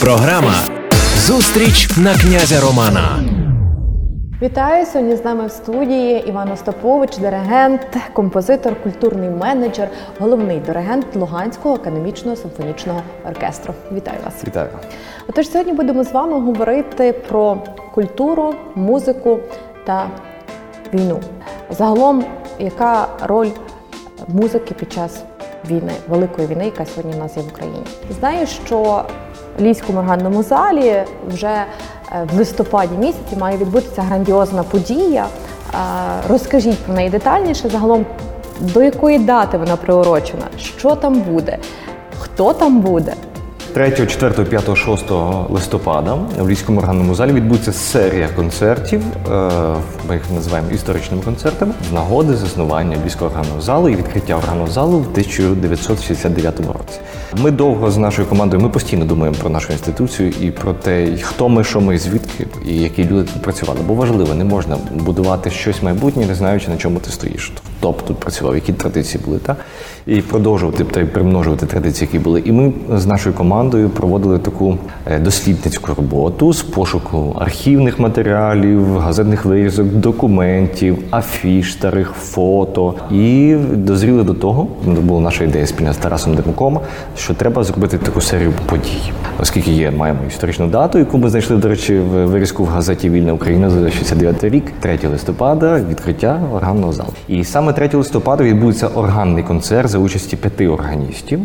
Програма Зустріч на князя Романа. Вітаю сьогодні з нами в студії Іван Остапович, диригент, композитор, культурний менеджер, головний диригент Луганського академічного симфонічного оркестру. Вітаю вас! Вітаю. Отож, сьогодні будемо з вами говорити про культуру, музику та війну. Загалом, яка роль музики під час війни, великої війни, яка сьогодні в нас є в Україні? Знаю, що в Львівському органному залі вже е, в листопаді місяці має відбутися грандіозна подія. Е, Розкажіть про неї детальніше. Загалом, до якої дати вона приурочена? Що там буде? Хто там буде? 3, 4, 5, 6 листопада в Львівському органному залі відбудеться серія концертів. е, Ми їх називаємо історичними концертами з нагоди заснування Львівського органного залу і відкриття органного залу в 1969 році. Ми довго з нашою командою ми постійно думаємо про нашу інституцію і про те, хто ми, що ми, звідки і які люди тут працювали. Бо важливо, не можна будувати щось майбутнє, не знаючи на чому ти стоїш. Б тут працював, які традиції були, та і продовжувати та примножувати традиції, які були. І ми з нашою командою проводили таку е, дослідницьку роботу з пошуку архівних матеріалів, газетних вирізок, документів, афіш, старих фото. І дозріли до того, це була наша ідея спільна з Тарасом Демуком, що треба зробити таку серію подій, оскільки є, маємо історичну дату, яку ми знайшли, до речі, в вирізку в газеті Вільна Україна за 69 рік, 3 листопада, відкриття органного залу. І саме 3 листопада відбудеться органний концерт за участі п'яти органістів,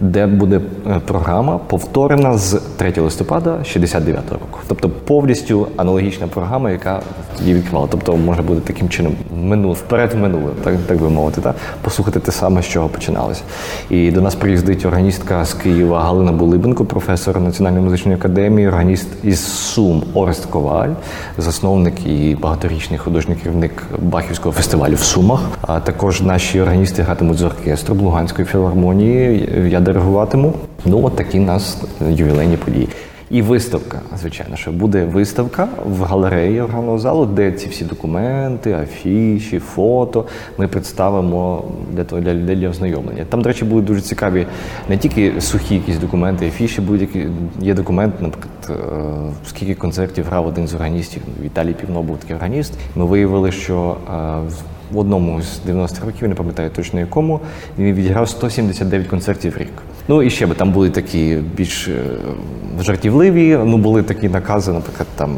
де буде е, програма повторена з 3 листопада 69 року. Тобто повністю аналогічна програма, яка її відкривала. Тобто може бути таким чином минуле, вперед минуле, так, так би мовити, та? послухати те саме, з чого починалося. І до нас приїздить органістка з Києва Галина Булибенко, професор Національної музичної академії, органіст із Сум Орест Коваль, засновник і багаторічний художній керівник Бахівського фестивалю в Сумах. А також наші органісти гратимуть з оркестром Луганської філармонії. Я диригуватиму. Ну, от такі нас ювілейні події. І виставка, звичайно, що буде виставка в галереї органного залу, де ці всі документи, афіші, фото ми представимо для того для людей для ознайомлення. Там, до речі, будуть дуже цікаві не тільки сухі якісь документи, афіші, будь-які є документ, наприклад, е, скільки концертів грав один з органістів. Віталій Півно був такий органіст. Ми виявили, що е, в одному з 90-х років, не пам'ятаю точно якому, він відіграв 179 концертів в рік. Ну і ще би там були такі більш е, жартівливі. Ну були такі накази, наприклад, там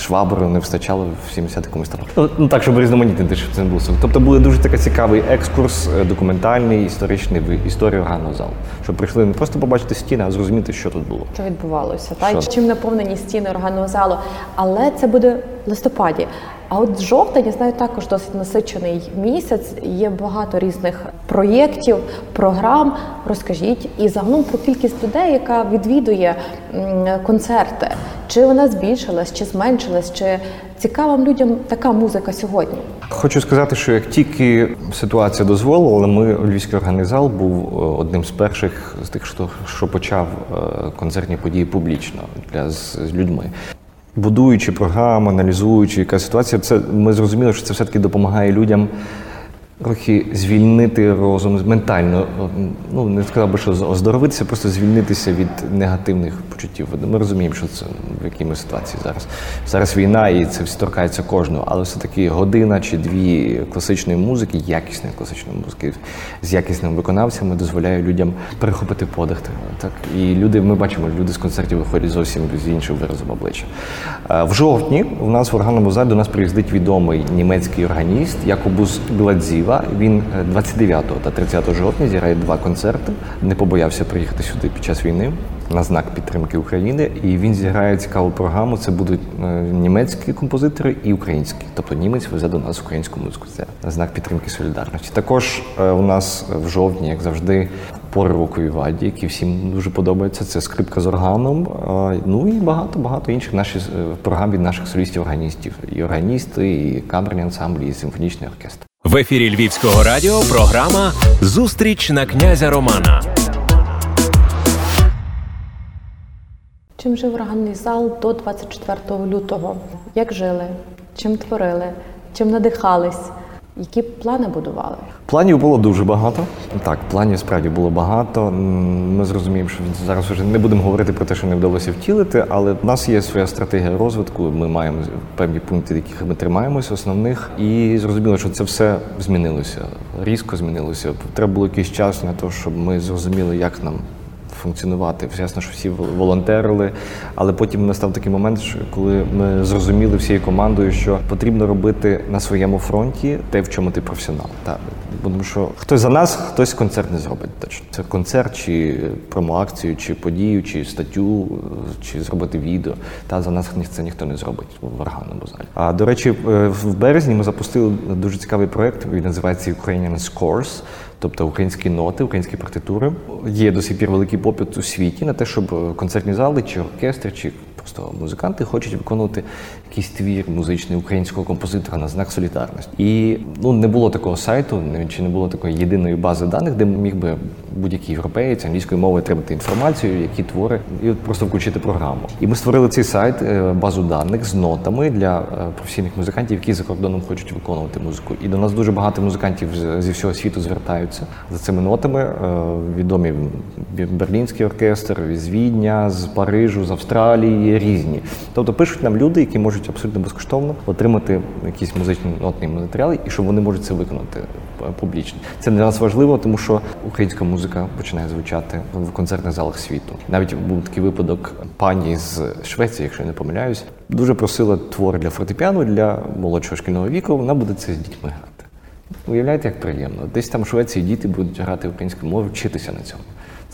швабру не вистачало в 70 комусь там. Ну, ну так, щоб різноманітнити, щоб це не було. Тобто буде дуже такий цікавий екскурс, е, документальний, історичний в історію органного залу. Щоб прийшли не просто побачити стіни, а зрозуміти, що тут було. Що відбувалося? Та Що? чим наповнені стіни органного залу? Але це буде в листопаді. А от жовтень, я знаю, також досить насичений місяць. Є багато різних проєктів, програм. Розкажіть і загалом про кількість людей, яка відвідує концерти. Чи вона збільшилась, чи зменшилась, чи цікава людям така музика сьогодні? Хочу сказати, що як тільки ситуація дозволила, ми Львівський органний зал був е, одним з перших з тих, хто що почав е, концертні події публічно для з, з людьми. Будуючи програму, аналізуючи яка ситуація, це ми зрозуміли, що це все-таки допомагає людям трохи звільнити розум ментально. Ну не сказав би, що оздоровитися, просто звільнитися від негативних почуттів. Ми розуміємо, що це в якій ми ситуації зараз. Зараз війна, і це все торкається кожного, але все таки година чи дві класичної музики, якісної класичної музики з якісними виконавцями дозволяє людям перехопити подих. Так і люди, ми бачимо, люди з концертів виходять зовсім з іншим виразом обличчя. Е, В жовтні у нас в органному залі до нас приїздить відомий німецький органіст Якобус Гладзіва. Він е, 29 та 30 жовтня зіграє два концерти. Не побоявся приїхати сюди під час війни на знак підтримки України. І він зіграє цікаву програму. Це будуть е, німецькі композитори і українські. Тобто німець везе до нас українську музику. Це знак підтримки солідарності. Також е, у нас в жовтні, як завжди, пориво Ваді, які всім дуже подобаються. Це скрипка з органом. е, Ну і багато багато інших наших е, програм від наших солістів-органістів. І органісти, і камерні ансамблі, і симфонічний оркестр. В ефірі Львівського радіо програма Зустріч на князя Романа. Чим жив органний зал до 24 лютого? Як жили? Чим творили? Чим надихались? Які плани будували? Планів було дуже багато. Так, планів справді було багато. Ми зрозуміємо, що зараз вже не будемо говорити про те, що не вдалося втілити, але в нас є своя стратегія розвитку. Ми маємо певні пункти, яких ми тримаємося, основних, і зрозуміло, що це все змінилося. Різко змінилося. Треба було якийсь час на те, щоб ми зрозуміли, як нам функціонувати. Ясно, що всі волонтерили, але потім настав такий момент, коли ми зрозуміли всією командою, що потрібно робити на своєму фронті те, в чому ти професіонал. Тому що хтось за нас, хтось концерт не зробить. Точно це концерт, чи промоакцію, чи подію, чи статтю, чи зробити відео. Та за нас це ніхто не зробить в органному залі. А до речі, в березні ми запустили дуже цікавий проект. Він називається Ukrainian Scores тобто українські ноти, українські партитури. Є до сих пір великий попит у світі на те, щоб концертні зали чи оркестр, чи просто музиканти хочуть виконувати якийсь твір музичний українського композитора на знак солідарності. І ну не було такого сайту, чи не було такої єдиної бази даних, де міг би будь-який європеєць англійською мовою отримати інформацію, які твори, і просто включити програму. І ми створили цей сайт, е, базу даних з нотами для е, професійних музикантів, які за кордоном хочуть виконувати музику. І до нас дуже багато музикантів зі всього світу звертаються за цими нотами. Е, відомі берлінський оркестр з Відня, з Парижу, з Австралії різні. Тобто пишуть нам люди, які можуть абсолютно безкоштовно отримати якісь музичні нотні матеріали, і що вони можуть це виконати публічно. Це для нас важливо, тому що українська музика починає звучати в концертних залах світу. Навіть був такий випадок пані з Швеції, якщо я не помиляюсь, дуже просила твори для фортепіано для молодшого шкільного віку. Вона буде це з дітьми грати. Уявляєте, як приємно. Десь там в Швеції діти будуть грати українською мовою, вчитися на цьому.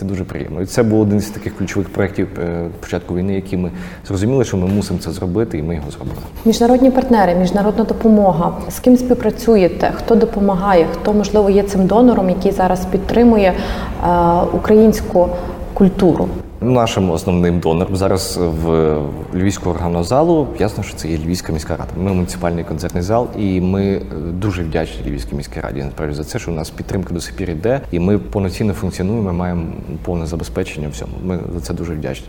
Це дуже приємно. І це був один з таких ключових проєктів е, початку війни, які ми зрозуміли, що ми мусимо це зробити, і ми його зробили. Міжнародні партнери, міжнародна допомога. З ким співпрацюєте? Хто допомагає? Хто можливо є цим донором, який зараз підтримує е, українську культуру? Нашим основним донором зараз в Львівську органну залу ясно, що це є Львівська міська рада. Ми муніципальний концертний зал, і ми е, дуже вдячні Львівській міській раді насправді за це, що у нас підтримка до сих пір йде, і ми повноцінно функціонуємо. Маємо повне забезпечення. всьому. Ми за це дуже вдячні.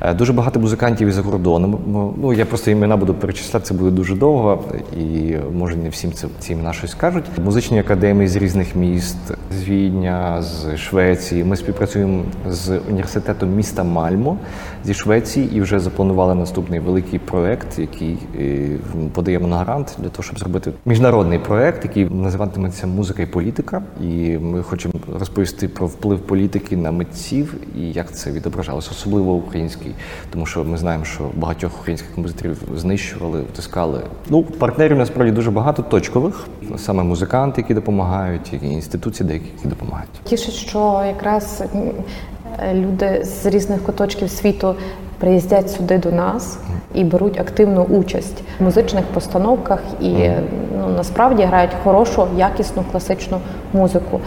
Е, дуже багато музикантів із за кордоном. Ну я просто імена буду перечисляти, це буде дуже довго, і може не всім це ці імена щось скажуть. Музичні академії з різних міст, з Відня, з Швеції. Ми співпрацюємо з університетом міста міста Мальмо зі Швеції і вже запланували наступний великий проект, який е, подаємо на грант для того, щоб зробити міжнародний проект, який називатиметься Музика і політика. І ми хочемо розповісти про вплив політики на митців і як це відображалося, особливо український, тому що ми знаємо, що багатьох українських композиторів знищували, втискали. Ну партнерів насправді дуже багато точкових, саме музиканти, які допомагають, і інституції, деякі які допомагають. Тішить, що якраз люди з різних куточків світу приїздять сюди до нас і беруть активну участь в музичних постановках і ну, насправді грають хорошу, якісну класичну музику.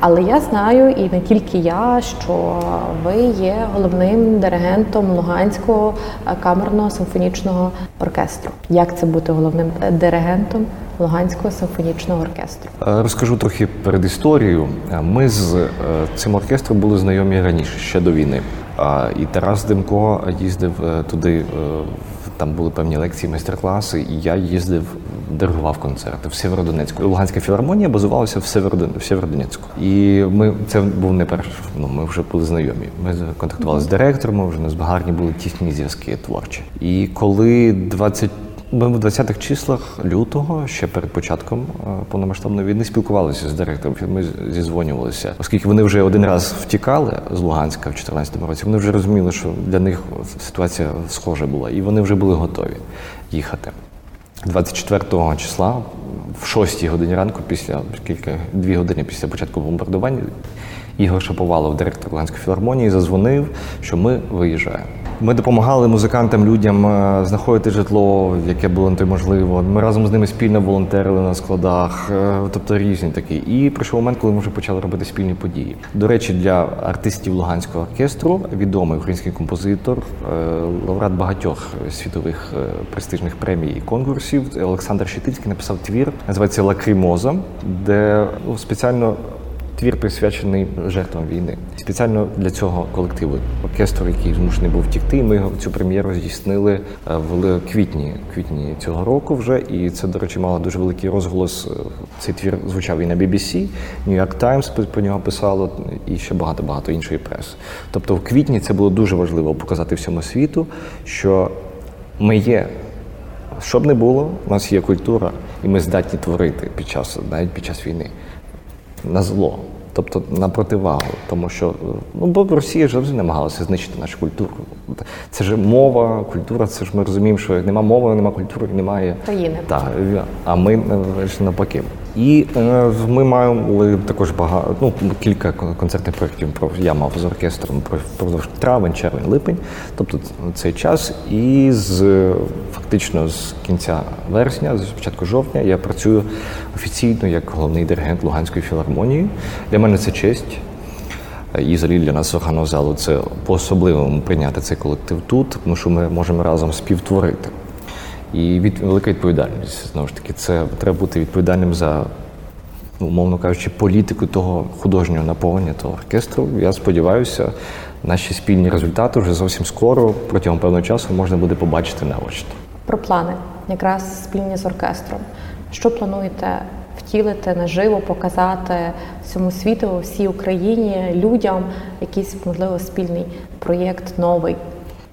Але я знаю, і не тільки я, що ви є головним диригентом Луганського е, камерного симфонічного оркестру. Як це бути головним е, диригентом Луганського симфонічного оркестру? Е, розкажу трохи перед історією. Ми з цим оркестром були знайомі раніше ще до війни. І Тарас Демко їздив туди там були певні лекції, майстер-класи, і я їздив, диригував концерти в Сєвєродонецьку. Луганська філармонія базувалася в Сєвєродонецьку. І ми це був не перший. Ну ми вже були знайомі. Ми контактували з директором. Вже у нас гарні були тісні зв'язки творчі. І коли 20 ми в 20-х числах лютого, ще перед початком е, повномасштабної війни, спілкувалися з директором. Ми зізвонювалися, оскільки вони вже один раз втікали з Луганська в 2014 році. Вони вже розуміли, що для них ситуація схожа була, і вони вже були готові їхати. 24 числа, в 6 годині ранку, після кілька дві години після початку бомбардування, Ігор Шаповалов, директор Луганської філармонії, зазвонив, що ми виїжджаємо. Ми допомагали музикантам, людям е, знаходити житло, яке було на то можливо. Ми разом з ними спільно волонтерили на складах, е, тобто різні такі. І прийшов момент, коли ми вже почали робити спільні події. До речі, для артистів Луганського оркестру відомий український композитор, е, лауреат багатьох світових престижних премій і конкурсів. Олександр Щетицький написав твір, називається Лакримоза, де ну, спеціально твір присвячений жертвам війни. Спеціально для цього колективу оркестру, який змушений був втікти. Ми цю прем'єру здійснили е, в квітні, квітні цього року вже. І це, до речі, мало дуже великий розголос. Е, цей твір звучав і на BBC, New York Times про нього писало, і ще багато багато іншої преси. Тобто, в квітні це було дуже важливо показати всьому світу, що ми є. Щоб не було, у нас є культура, і ми здатні творити під час навіть під час війни на зло, тобто на противагу, тому що ну бо Росія ж завжди намагалася знищити нашу культуру. Це ж мова, культура. Це ж ми розуміємо, що нема мови, нема культури, немає країни. Так, а ми ж навпаки. І е, ми маємо також багато ну кілька концертних проєктів. я мав з оркестром продовж травень, червень, липень, тобто цей час. І з фактично з кінця вересня, з початку жовтня, я працюю офіційно як головний диригент Луганської філармонії. Для мене це честь. І взагалі для нас органного залу це по особливому прийняти цей колектив тут, тому що ми можемо разом співтворити. І від велика відповідальність знову ж таки, це треба бути відповідальним за, ну, умовно кажучи, політику того художнього наповнення того оркестру. Я сподіваюся, наші спільні результати вже зовсім скоро, протягом певного часу, можна буде побачити наочно. Про плани, якраз спільні з оркестром. Що плануєте втілити наживо, показати всьому світу, всій Україні, людям якийсь можливо спільний проєкт новий?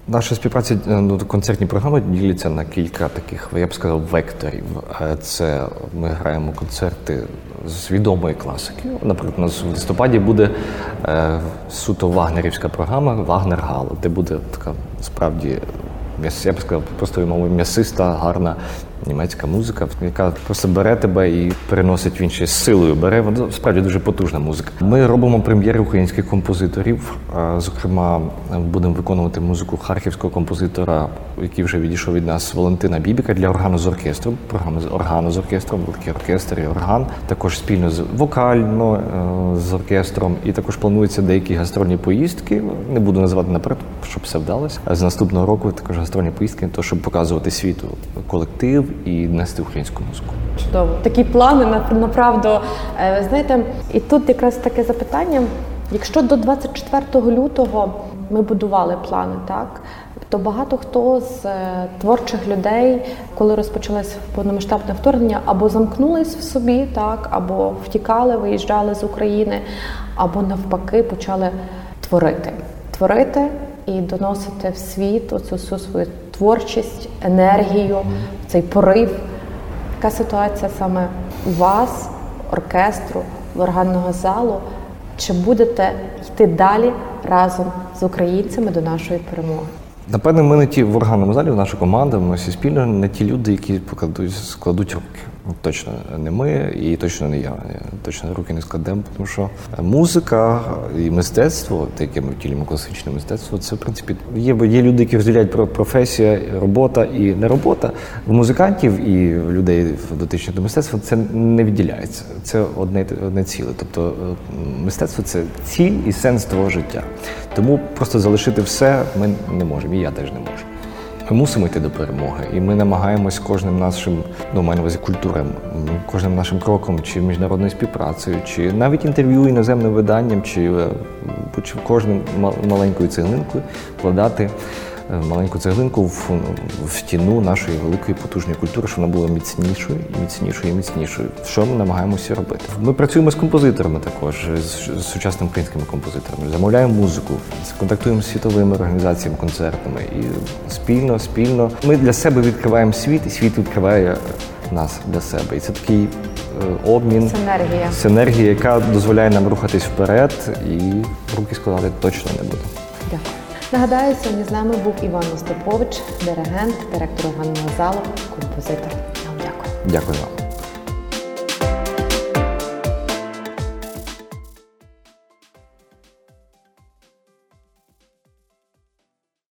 Наша співпраця е, ну, концертні програми діляться на кілька таких, я б сказав, векторів. Е, це ми граємо концерти з відомої класики. Наприклад, у нас в листопаді буде е, суто вагнерівська програма Вагнер Гала, де буде така справді я б сказав, просто мовою м'ясиста, гарна німецька музика, яка просто бере тебе і переносить в інші силою. Бере вона справді дуже потужна музика. Ми робимо прем'єри українських композиторів. Зокрема, будемо виконувати музику харківського композитора, який вже відійшов від нас Валентина Бібіка для органу з оркестром. Програма з органу з оркестром, великий оркестр і орган. Також спільно з вокально е, з оркестром. І також плануються деякі гастрольні поїздки. Не буду називати наперед, щоб все вдалося. З наступного року також гастрольні поїздки, то щоб показувати світу колектив і нести українську музику. Чудово, такі плани направду. Е, знаєте, і тут якраз таке запитання: якщо до 24 лютого ми будували плани, так то багато хто з е, творчих людей, коли розпочалось повномасштабне вторгнення, або замкнулись в собі, так, або втікали, виїжджали з України, або навпаки почали творити. Творити і доносити в світ оцю всю свою творчість, енергію, цей порив. Яка ситуація саме у вас, оркестру, в органного залу? Чи будете йти далі разом з українцями до нашої перемоги? Напевне, ми не ті в органному залі, наша команда, ми всі спільно не ті люди, які покладуть складуть руки. Точно не ми і точно не я. Точно руки не складемо, тому що музика і мистецтво, таке ми втілюємо класичне мистецтво, це в принципі є є люди, які розділяють про професія, робота і не робота. В музикантів і людей дотичних до мистецтва це не відділяється. Це одне одне ціле. Тобто мистецтво це ціль і сенс твого життя. Тому просто залишити все ми не можемо, і я теж не можу. Ми мусимо йти до перемоги, і ми намагаємось кожним нашим ну, увазі культурам, кожним нашим кроком, чи міжнародною співпрацею, чи навіть інтерв'ю іноземним виданням, чи е, кожним маленькою цеглинкою вкладати маленьку цеглинку в, в стіну нашої великої потужної культури, щоб вона була міцнішою, міцнішою і міцнішою. Що ми намагаємося робити? Ми працюємо з композиторами також, з, з сучасними українськими композиторами, замовляємо музику, контактуємо з світовими організаціями, концертами і спільно, спільно ми для себе відкриваємо світ, і світ відкриває нас для себе. І це такий е, обмін, синергія, синергія, яка дозволяє нам рухатись вперед, і руки складати точно не буде. Нагадаю, сьогодні з нами був Іван Остапович, диригент, директор органного залу, композитор. Дякую. Дякую вам.